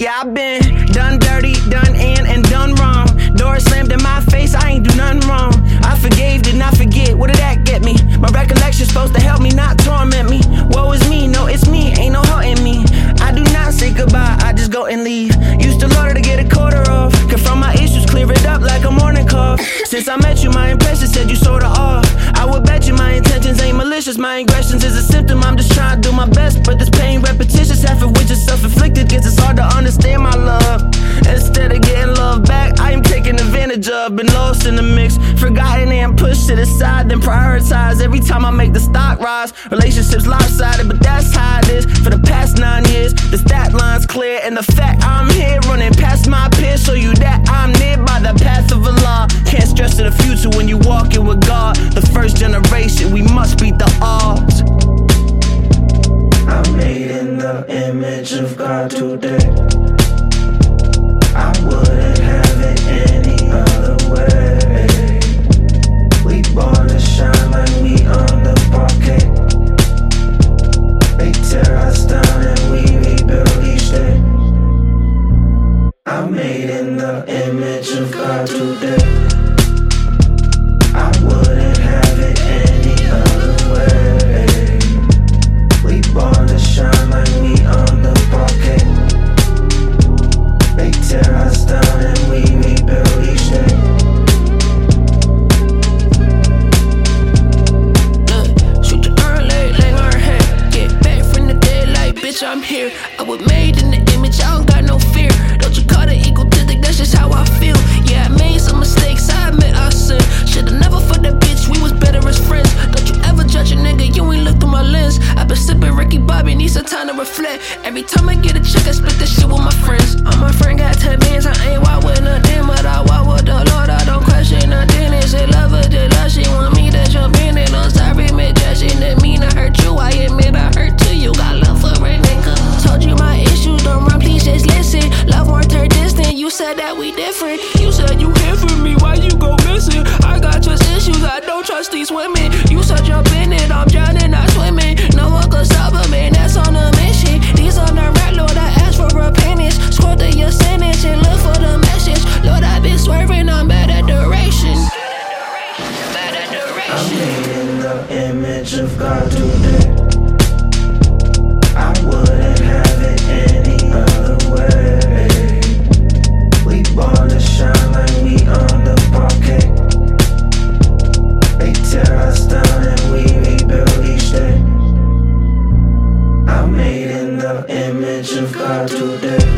Yeah, I've been done dirty, done in, and done wrong. Doors slammed in my face, I ain't do nothing wrong. I forgave, did not forget. What did that get me? My recollection's supposed to help me, not torment me. Woe is me, no, it's me, ain't no hurt in me. I do not say goodbye, I just go and leave. Used to love to get a quarter off. Confront my issues, clear it up like a morning cough. Since I met you, my impression said you sorta off. Malicious. My aggressions is a symptom. I'm just trying to do my best, but this pain repetitious, half of which is self-inflicted. Gets it's hard to understand my love. Instead of getting love back, I am taken advantage of. Been lost in the mix, forgotten and pushed to the side, then prioritized. Every time I make the stock rise, relationships lopsided, but that's how it is. For the past nine years, the stat line's clear, and the fact I'm image of God today. I wouldn't have it any other way. We born to shine like we on the parquet. They tear us down and we rebuild each day. I'm made in the image of God today. Every time I get a check, I split this shit with my friends. All my friend got 10 bands, I ain't walk with nothing, but I walk with the Lord, I don't question nothing. Is it love or the love? She want me to jump in and I'm sorry, me judging didn't mean I hurt you. I admit I hurt too, you got love for a nigga. Told you my issues don't run, please just listen. Love won't turn distant, you said that we different. You said you here for me, why you go missing? I got trust issues, I don't trust these women. Image of God today. I wouldn't have it any other way. We born to shine like we on the. They tear us down and we rebuild each day. I'm made in the image of God today.